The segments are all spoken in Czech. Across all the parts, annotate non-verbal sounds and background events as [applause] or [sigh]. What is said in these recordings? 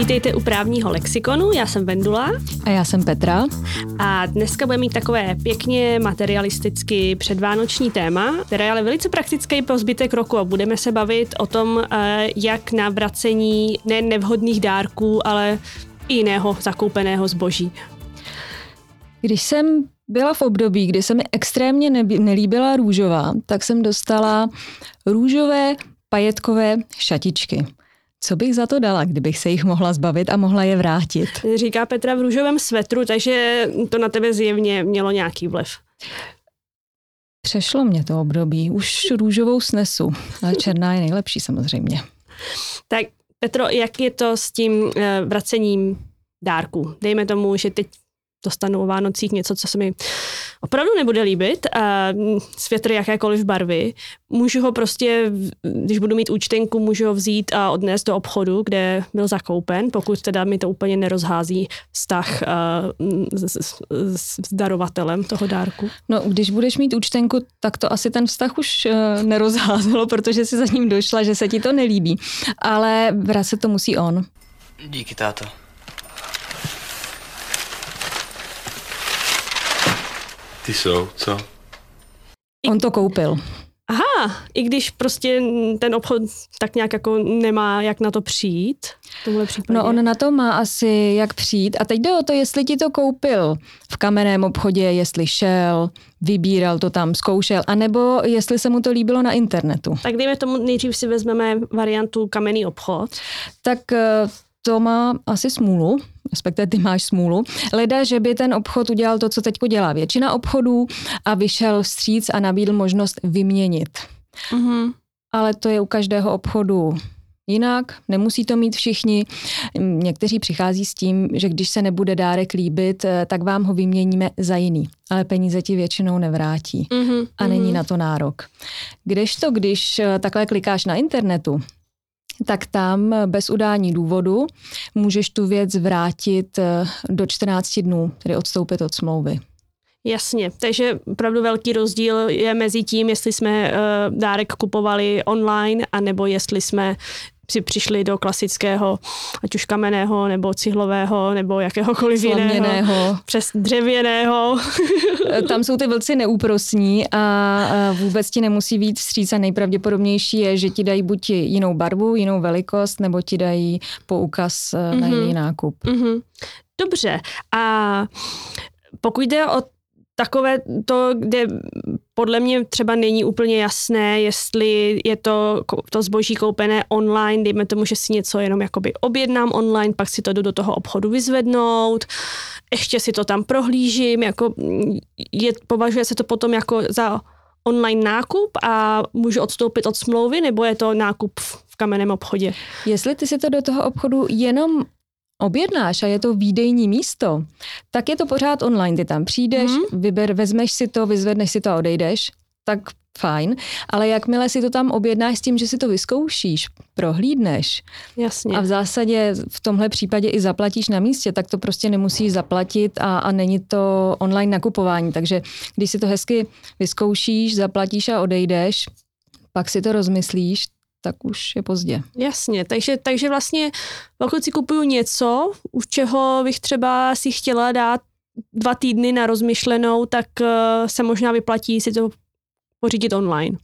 Vítejte u právního lexikonu, já jsem Vendula. A já jsem Petra. A dneska budeme mít takové pěkně materialisticky předvánoční téma, které je ale velice praktické po zbytek roku a budeme se bavit o tom, eh, jak na vracení ne nevhodných dárků, ale i jiného zakoupeného zboží. Když jsem byla v období, kdy se mi extrémně nelíbila růžová, tak jsem dostala růžové pajetkové šatičky. Co bych za to dala, kdybych se jich mohla zbavit a mohla je vrátit? Říká Petra v růžovém svetru, takže to na tebe zjevně mělo nějaký vliv. Přešlo mě to období. Už růžovou snesu, ale černá je nejlepší samozřejmě. Tak Petro, jak je to s tím eh, vracením dárku? Dejme tomu, že teď dostanu o Vánocích něco, co se mi opravdu nebude líbit, a světr jakékoliv barvy, můžu ho prostě, když budu mít účtenku, můžu ho vzít a odnést do obchodu, kde byl zakoupen, pokud teda mi to úplně nerozhází vztah s, s, s darovatelem toho dárku. No, když budeš mít účtenku, tak to asi ten vztah už uh, nerozházelo, protože si za ním došla, že se ti to nelíbí. Ale vracet to musí on. Díky, táto. Ty jsou, co? On to koupil. Aha, i když prostě ten obchod tak nějak jako nemá jak na to přijít v tomhle případě. No on na to má asi jak přijít a teď jde o to, jestli ti to koupil v kamenném obchodě, jestli šel, vybíral to tam, zkoušel, anebo jestli se mu to líbilo na internetu. Tak dejme tomu, nejdřív si vezmeme variantu kamenný obchod. Tak eh, to má asi smůlu, respektive ty máš smůlu. Leda, že by ten obchod udělal to, co teď dělá většina obchodů a vyšel vstříc a nabídl možnost vyměnit. Mm-hmm. Ale to je u každého obchodu jinak, nemusí to mít všichni. Někteří přichází s tím, že když se nebude dárek líbit, eh, tak vám ho vyměníme za jiný. Ale peníze ti většinou nevrátí mm-hmm. a není mm-hmm. na to nárok. Kdežto, když eh, takhle klikáš na internetu, tak tam bez udání důvodu můžeš tu věc vrátit eh, do 14 dnů, tedy odstoupit od smlouvy. Jasně, takže opravdu velký rozdíl je mezi tím, jestli jsme uh, dárek kupovali online, anebo jestli jsme si přišli do klasického, ať už kamenného, nebo cihlového, nebo jakéhokoliv jiného. Přes dřevěného. [laughs] Tam jsou ty vlci neúprosní a vůbec ti nemusí být vstříc a nejpravděpodobnější je, že ti dají buď jinou barvu, jinou velikost, nebo ti dají poukaz mm-hmm. na mhm. jiný nákup. Mm-hmm. Dobře. A pokud jde o takové to, kde podle mě třeba není úplně jasné, jestli je to, to zboží koupené online, dejme tomu, že si něco jenom jakoby objednám online, pak si to jdu do toho obchodu vyzvednout, ještě si to tam prohlížím, jako je, považuje se to potom jako za online nákup a můžu odstoupit od smlouvy, nebo je to nákup v kamenném obchodě? Jestli ty si to do toho obchodu jenom objednáš a je to výdejní místo, tak je to pořád online. Ty tam přijdeš, hmm. vyber, vezmeš si to, vyzvedneš si to a odejdeš, tak fajn, ale jakmile si to tam objednáš s tím, že si to vyzkoušíš, prohlídneš Jasně. a v zásadě v tomhle případě i zaplatíš na místě, tak to prostě nemusíš zaplatit a, a není to online nakupování. Takže když si to hezky vyzkoušíš, zaplatíš a odejdeš, pak si to rozmyslíš, tak už je pozdě. Jasně, takže, takže vlastně pokud si kupuju něco, u čeho bych třeba si chtěla dát dva týdny na rozmyšlenou, tak uh, se možná vyplatí si to pořídit online.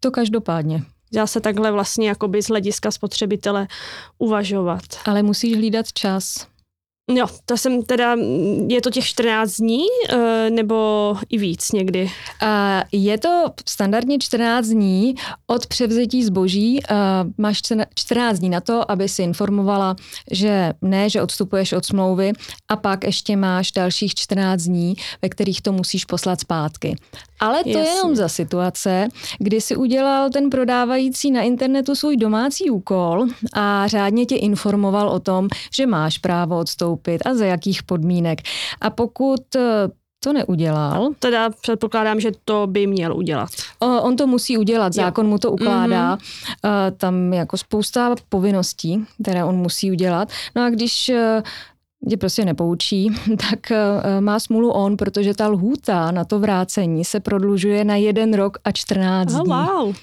To každopádně. Dá se takhle vlastně jakoby z hlediska spotřebitele uvažovat. Ale musíš hlídat čas. Jo, to jsem teda, je to těch 14 dní eh, nebo i víc někdy? Je to standardně 14 dní od převzetí zboží. Máš 14 dní na to, aby si informovala, že ne, že odstupuješ od smlouvy a pak ještě máš dalších 14 dní, ve kterých to musíš poslat zpátky. Ale to Jasně. je jenom za situace, kdy si udělal ten prodávající na internetu svůj domácí úkol a řádně tě informoval o tom, že máš právo odstoupit a za jakých podmínek. A pokud eh, to neudělal. Teda předpokládám, že to by měl udělat. On to musí udělat, zákon jo. mu to ukládá. Mm-hmm. Tam jako spousta povinností, které on musí udělat. No a když eh, tě prostě nepoučí, [laughs] tak eh, má smůlu on, protože ta lhůta na to vrácení se prodlužuje na jeden rok a 14 oh, dní. Wow.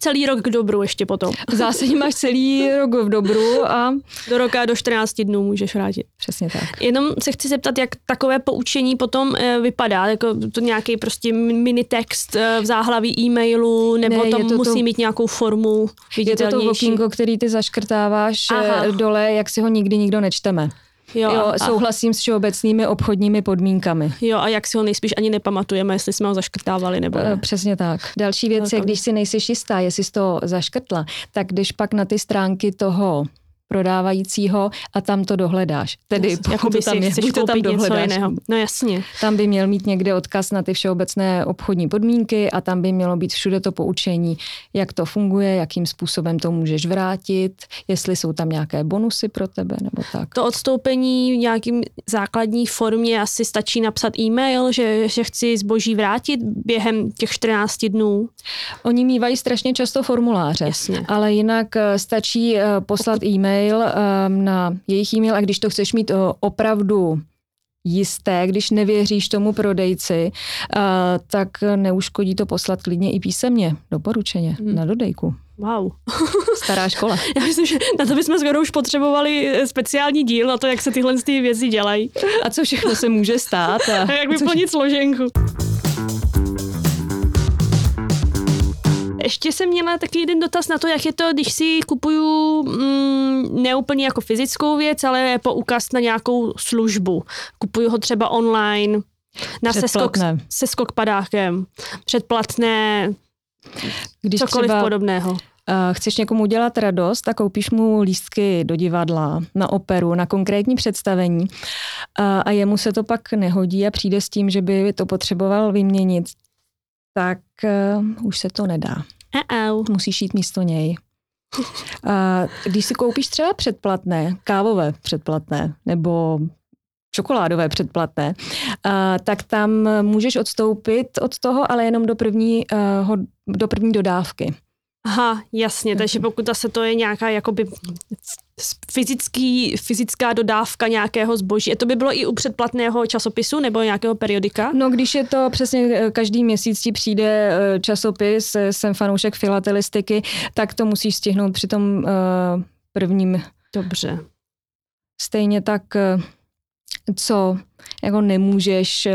Celý rok k dobru ještě potom. V zásadě máš celý rok v dobru a Do roka do 14 dnů můžeš vrátit. přesně tak. Jenom se chci zeptat, jak takové poučení potom eh, vypadá, jako to nějaký prostě mini text eh, v záhlaví e-mailu, nebo Ne, tam to to- musí mít nějakou formu Je to to okýnko, který ty zaškrtáváš Aha. eh, dole, jak si ho nikdy nikdo nečteme. Jo, Jo, a, souhlasím s všeobecnými obchodními podmínkami. jo, a jak si ho nejspíš ani nepamatujeme, jestli jsme ho zaškrtávali nebo Eh, ne. Přesně tak. Další věc je, Celkem. když si nejsi jistá, jestli jsi to zaškrtla, tak když pak na ty stránky toho prodávajícího a tam to dohledáš. Tedy pokud jako by tam si je, buď to tam dohledáš. jiného. No jasně. Tam by měl mít někde odkaz na ty všeobecné obchodní podmínky a tam by mělo být všude to poučení, jak to funguje, jakým způsobem to můžeš vrátit, jestli jsou tam nějaké bonusy pro tebe nebo tak. To odstoupení v nějakým základní formě asi stačí napsat e-mail, že, že chci zboží vrátit během těch 14 dnů. Oni mývají strašně často formuláře, Jasně. ale jinak eh, stačí eh, poslat e-mail eh, na jejich e-mail a když to chceš mít eh, opravdu jisté, když nevěříš tomu prodejci, eh, tak neuškodí to poslat klidně i písemně, doporučeně, Hmm. na dodejku. Wow. [laughs] Stará škola. Já myslím, že na to bychom skoro už potřebovali eh, speciální díl na to, jak se tyhle ty věci dělají. A co všechno se může stát. A, [laughs] A jak vyplnit složenku. Ještě jsem měla taky jeden dotaz na to, jak je to, když si kupuju mm, neúplně jako fyzickou věc, ale poukaz na nějakou službu. Kupuju ho třeba online, na seskok, Předplatné. se skok padákem, předplatné, Když cokoliv třeba podobného. uh, chceš někomu udělat radost a koupíš mu lístky do divadla, na operu, na konkrétní představení uh, a jemu se to pak nehodí a přijde s tím, že by to potřeboval vyměnit, tak uh, už se to nedá. Uh-oh. Musíš jít místo něj. Uh, když si koupíš třeba předplatné, kávové předplatné nebo čokoládové předplatné, uh, tak tam můžeš odstoupit od toho, ale jenom do první, ho, do první dodávky. Aha, jasně, takže pokud zase to je nějaká jakoby fyzický, fyzická dodávka nějakého zboží. A to by bylo i u předplatného časopisu nebo nějakého periodika? No, když je to přesně eh, každý měsíc ti přijde eh, časopis, eh, jsem fanoušek filatelistiky, tak to musíš stihnout při tom uh, prvním. Dobře. Stejně tak, co jako nemůžeš,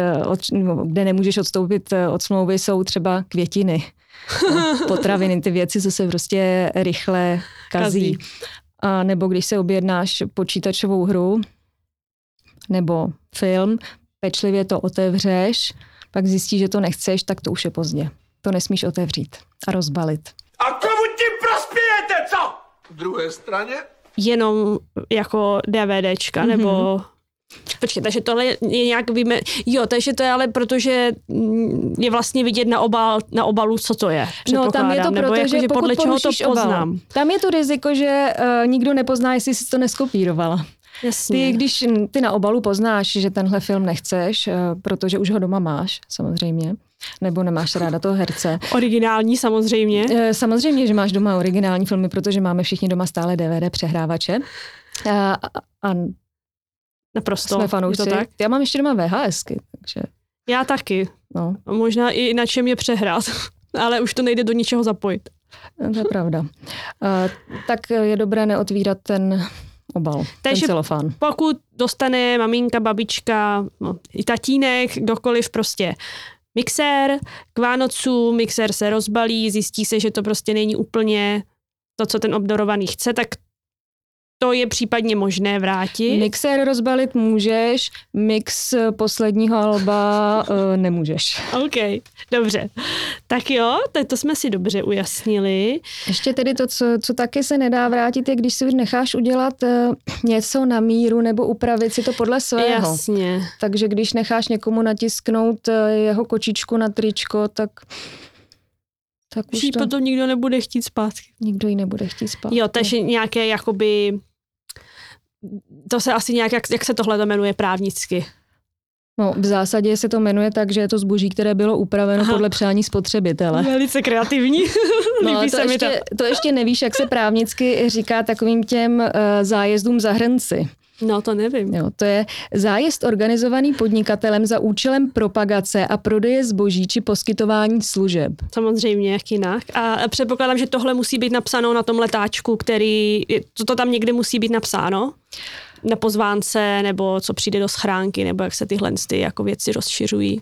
kde nemůžeš odstoupit od smlouvy, jsou třeba květiny. No, potraviny, ty věci, co se prostě rychle kazí. Kazí. A nebo když se objednáš počítačovou hru nebo film, pečlivě to otevřeš, pak zjistíš, že to nechceš, tak to už je pozdě. To nesmíš otevřít a rozbalit. A komu tím prospějete, co? Druhé straně? Jenom jako DVDčka, mm-hmm. nebo... Počkej, takže tohle je nějak víme... Jo, takže to je ale protože mm, je vlastně vidět na, obal, na obalu, co to je. No tam je to proto, jako, že pokud podle čeho to porušíš obal, poznám. Tam je to riziko, že uh, nikdo nepozná, jestli jsi to neskopírovala. Jasně. Ty, když ty na obalu poznáš, že tenhle film nechceš, uh, protože už ho doma máš, samozřejmě, nebo nemáš ráda toho herce. Originální samozřejmě. Eh, Samozřejmě, že máš doma originální filmy, protože máme všichni doma stále DVD přehrávače. A, a Naprosto. jsme Je fanoušci. to tak? Já mám ještě doma VHSky, takže Já taky. no, Možná i na čem je přehrát. [laughs] Ale už to nejde do ničeho zapojit. to je pravda. A, tak je dobré neotvírat ten obal, Takže- ten celofán. Pokud dostane maminka, babička, no, i tatínek, kdokoliv prostě mixér, k Vánocům mixér se rozbalí, zjistí se, že to prostě není úplně to, co ten obdarovaný chce, tak to je případně možné vrátit. Mixér rozbalit můžeš, mix posledního alba uh, nemůžeš. OK, dobře. Tak jo, to jsme si dobře ujasnili. Ještě tedy to, co, co taky se nedá vrátit, je když si necháš udělat uh, něco na míru nebo upravit si to podle svého. Jasně. Takže když necháš někomu natisknout eh, jeho kočičku na tričko, tak, tak Už to potom nikdo nebude chtít zpátky. nikdo ji nebude chtít spát. Jo, takže nějaké jakoby to se asi nějak, jak, jak se tohle to jmenuje právnicky. No, v zásadě se to jmenuje tak, že je to zboží, které bylo upraveno Aha. podle přání spotřebitele. Velice kreativní. [laughs] No, Líbí to, se mi to. ještě, to ještě nevíš, jak se právnicky říká takovým těm uh, zájezdům za hrnci. No to nevím. Jo, to je zájezd organizovaný podnikatelem za účelem propagace a prodeje zboží či poskytování služeb. Samozřejmě, jak jinak. A předpokládám, že tohle musí být napsáno na tom letáčku, který, to, to tam někde musí být napsáno? Na pozvánce, nebo co přijde do schránky, nebo jak se tyhle ty jako věci rozšiřují.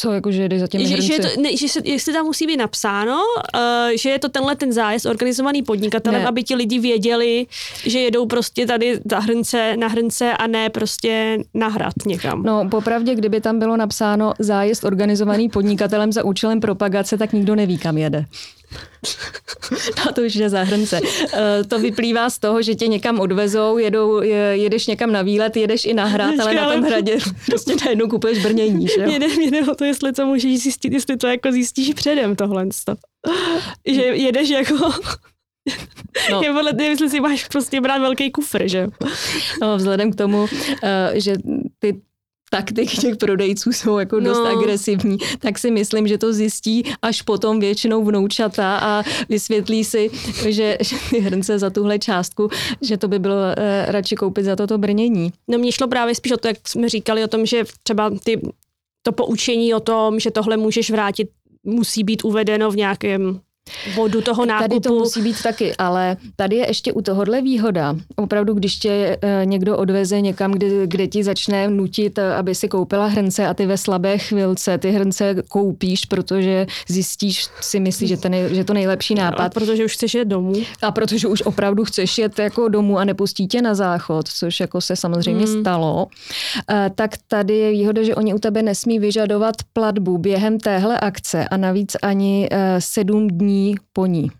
Co, jako že jde za těmi že, že, je to, ne, že se, jestli tam musí být napsáno, uh, že je to tenhle ten zájezd organizovaný podnikatelem, Ne. aby ti lidi věděli, že jedou prostě tady za hrnce, na hrnce a ne prostě na hrad někam. No, popravdě, kdyby tam bylo napsáno zájezd organizovaný podnikatelem za účelem propagace, tak nikdo neví, kam jede. [laughs] No to už je za hrnce. Eh, To vyplývá z toho, že tě někam odvezou, jedou, je- jedeš někam na výlet, jedeš i na hrad, ale na tom hradě prostě najednou kupuješ brnění, že jo? Mě jde, mě jde o to, jestli to můžeš zjistit, jestli to jako zjistíš předem tohle. [laughs] Že jedeš jako... No. [laughs] Je podle toho, jestli si máš prostě brát velký kufr, že? No, vzhledem k tomu, eh, že ty taktiky těch prodejců jsou jako dost No. agresivní, tak si myslím, že to zjistí až potom většinou vnoučata a vysvětlí si, že, že ty hrnce za tuhle částku, že to by bylo eh, radši koupit za toto brnění. No mně šlo právě spíš o to, jak jsme říkali o tom, že třeba ty, to poučení o tom, že tohle můžeš vrátit, musí být uvedeno v nějakém bodu toho nákupu. Tady to musí být taky, ale tady je ještě u tohohle výhoda. Opravdu, když tě eh, někdo odveze někam, kde, kde ti začne nutit, eh, aby si koupila hrnce a ty ve slabé chvilce ty hrnce koupíš, protože zjistíš, si myslíš, že, to nej, že to nejlepší a nápad. protože už chceš jít domů. A protože už opravdu chceš jet jako domů a nepustí tě na záchod, což jako se samozřejmě Hmm. stalo, eh, tak tady je výhoda, že oni u tebe nesmí vyžadovat platbu během téhle akce a navíc ani sedm dní po ní.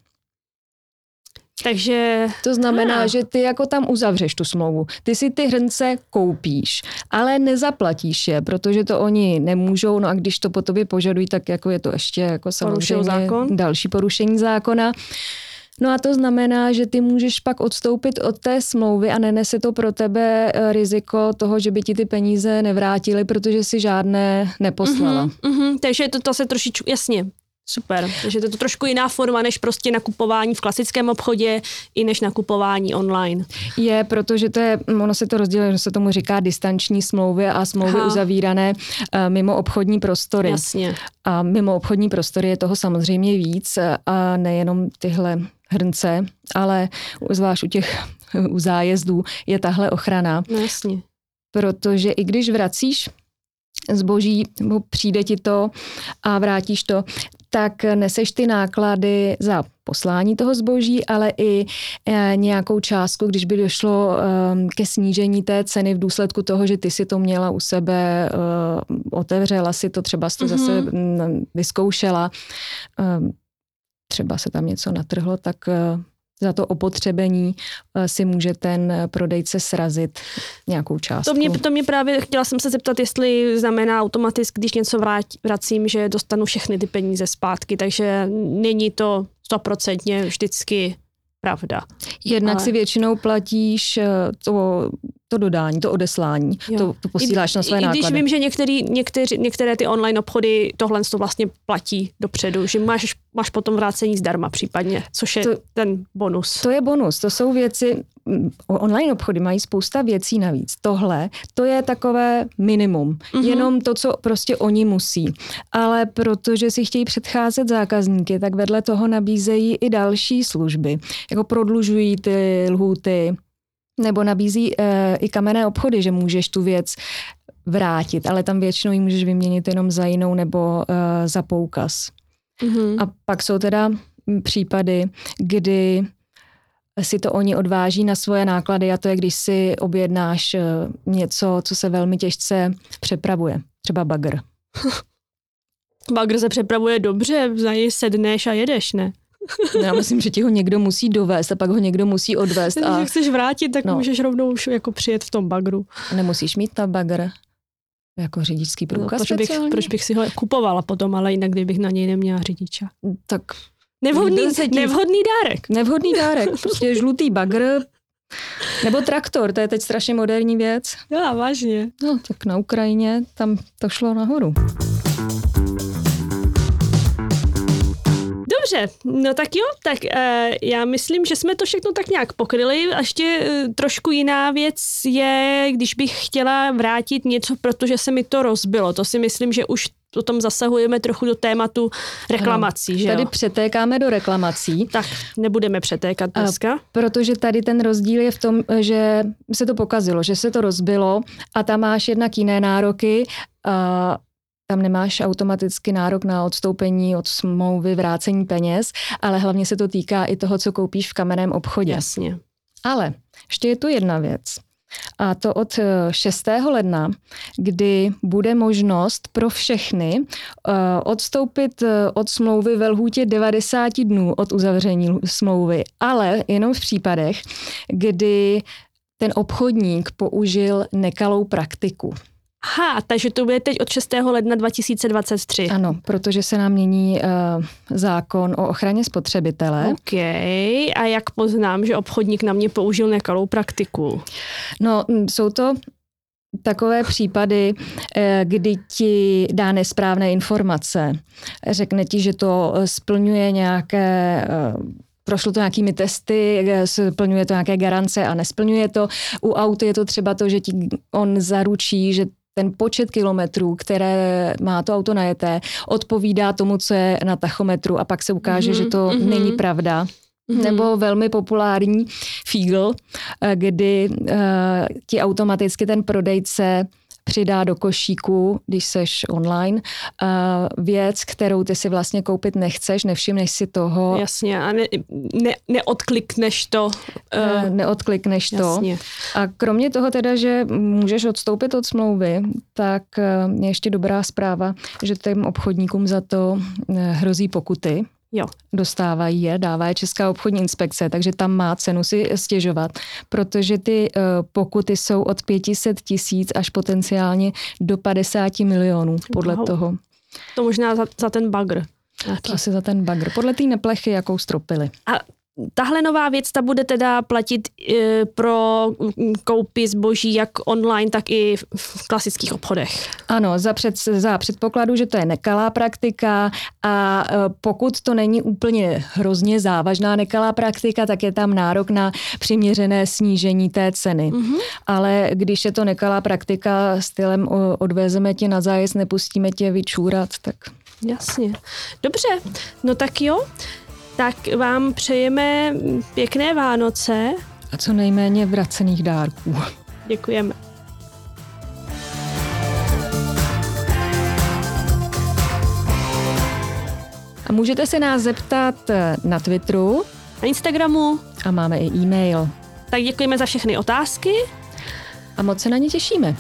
Takže To znamená, Ah. že ty jako tam uzavřeš tu smlouvu. Ty si ty hrnce koupíš, ale nezaplatíš je, protože to oni nemůžou, no a když to po tobě požadují, tak jako je to ještě jako samozřejmě zákon. další porušení zákona. No a to znamená, že ty můžeš pak odstoupit od té smlouvy a nenese to pro tebe eh, riziko toho, že by ti ty peníze nevrátili, protože si žádné neposlala. Mhm, mhm, takže to, to se trošičku, jasně, super. Takže to je to trošku jiná forma, než prostě nakupování v klasickém obchodě i než nakupování online. Je, protože to je, ono se to rozděluje, že se tomu říká distanční smlouvy a smlouvy Aha. uzavírané eh, mimo obchodní prostory. Jasně. A mimo obchodní prostory je toho samozřejmě víc eh, a nejenom tyhle hrnce, ale zvlášť u těch u zájezdů je tahle ochrana, No jasně. protože i když vracíš zboží, nebo přijde ti to a vrátíš to, tak neseš ty náklady za poslání toho zboží, ale i eh, nějakou částku, když by došlo eh, ke snížení té ceny v důsledku toho, že ty si to měla u sebe, eh, otevřela si to, třeba si to zase mm, vyzkoušela, třeba se tam něco natrhlo, tak za to opotřebení eh, si může ten prodejce srazit nějakou částku. To mě, to mě právě, chtěla jsem se zeptat, jestli znamená automaticky, když něco vrát, vracím, že dostanu všechny ty peníze zpátky, takže není to stoprocentně vždycky pravda. Jednak Ale- si většinou platíš eh, to, to dodání, to odeslání, Jo. to, to posíláš I, na své i, náklady. když vím, že některý, někteří, některé ty online obchody tohle to vlastně platí dopředu, že máš, máš potom vrácení zdarma případně, což je To- ten bonus. To je bonus, to jsou věci, mm, online obchody mají spousta věcí navíc. Tohle, to je takové minimum, Mhm. mm-hmm. jenom to, co prostě oni musí. Ale protože si chtějí předcházet zákazníky, tak vedle toho nabízejí i další služby, jako prodlužují ty lhůty, nebo nabízí e, i kamenné obchody, že můžeš tu věc vrátit, ale tam většinou ji můžeš vyměnit jenom za jinou nebo e, za poukaz. Mhm. A pak jsou teda případy, kdy si to oni odváží na svoje náklady a to je, když si objednáš eh, něco, co se velmi těžce přepravuje. Třeba bagr. [laughs] Bagr se přepravuje dobře, za něj sedneš a jedeš, ne? Já myslím, že ti ho někdo musí dovést a pak ho někdo musí odvést Když a ho chceš vrátit, tak no. no. můžeš rovnou už jako přijet v tom bagru. nemusíš mít na bagr jako řidičský No, průkaz proč, bych, proč bych si ho kupovala potom, ale jinak kdybych na něj neměla řidiča. Tak Nevhodný, nevhodný dárek. nevhodný dárek, [laughs] prostě žlutý bagr nebo traktor, to je teď strašně moderní věc. Já, vážně. No, tak na Ukrajině tam to šlo nahoru. Dobře, no tak jo, tak uh, já myslím, že jsme to všechno tak nějak pokryli. A ještě uh, trošku jiná věc je, když bych chtěla vrátit něco, protože se mi to rozbilo. To si myslím, že už potom zasahujeme trochu do tématu reklamací. Ano, že tady jo? přetékáme do reklamací. Tak nebudeme přetékat dneska. A protože tady ten rozdíl je v tom, že se to pokazilo, že se to rozbilo a tam máš jednak jiné nároky. A tam nemáš automaticky nárok na odstoupení od smlouvy, vrácení peněz, ale hlavně se to týká i toho, co koupíš v kamenném obchodě. Jasně. Ale ještě je tu jedna věc. A to od 6. ledna, kdy bude možnost pro všechny uh, odstoupit uh, od smlouvy ve lhůtě 90 dnů od uzavření smlouvy, ale jenom v případech, kdy ten obchodník použil nekalou praktiku. Aha, takže to bude teď od 6. ledna 2023. Ano, protože se nám mění uh, zákon o ochraně spotřebitele. OK. A jak poznám, že obchodník na mě použil nekalou praktiku? No, jsou to takové případy, eh, kdy ti dá nesprávné informace. Řekne ti, že to splňuje nějaké eh, prošlo to nějakými testy, splňuje to nějaké garance a nesplňuje to. U auta je to třeba to, že ti on zaručí, že ten počet kilometrů, které má to auto najeté, odpovídá tomu, co je na tachometru a pak se ukáže, mm-hmm, že to mm-hmm. není pravda. Mm-hmm. Nebo velmi populární Fígl, eh, kdy uh, ti automaticky ten prodejce přidá do košíku, když seš online, uh, věc, kterou ty si vlastně koupit nechceš, nevšimneš si toho. Jasně, a ne, ne, neodklikneš to. Uh, neodklikneš jasně. to. A kromě toho teda, že můžeš odstoupit od smlouvy, tak je ještě dobrá zpráva, že těm obchodníkům za to hrozí pokuty. Jo. Dostávají je, dává je Česká obchodní inspekce, takže tam má cenu si stěžovat, protože ty uh, pokuty jsou od 500 tisíc až potenciálně do 50 milionů podle wow. toho. To možná za, za ten bagr. To asi za ten bagr. Podle té neplechy, jakou stropili. A tahle nová věc, ta bude teda platit e, pro koupy zboží jak online, tak i v klasických obchodech. Ano, za, před, za předpokladu, že to je nekalá praktika a e, pokud to není úplně hrozně závažná nekalá praktika, tak je tam nárok na přiměřené snížení té ceny. Mm-hmm. Ale když je to nekalá praktika stylem odvezeme tě na zájezd, nepustíme tě vyčůrat, tak... Jasně. Dobře, no tak jo tak vám přejeme pěkné Vánoce. A co nejméně vracených dárků. Děkujeme. A můžete se nás zeptat na Twitteru. Na Instagramu. A máme i e-mail. Tak děkujeme za všechny otázky. A moc se na ně těšíme.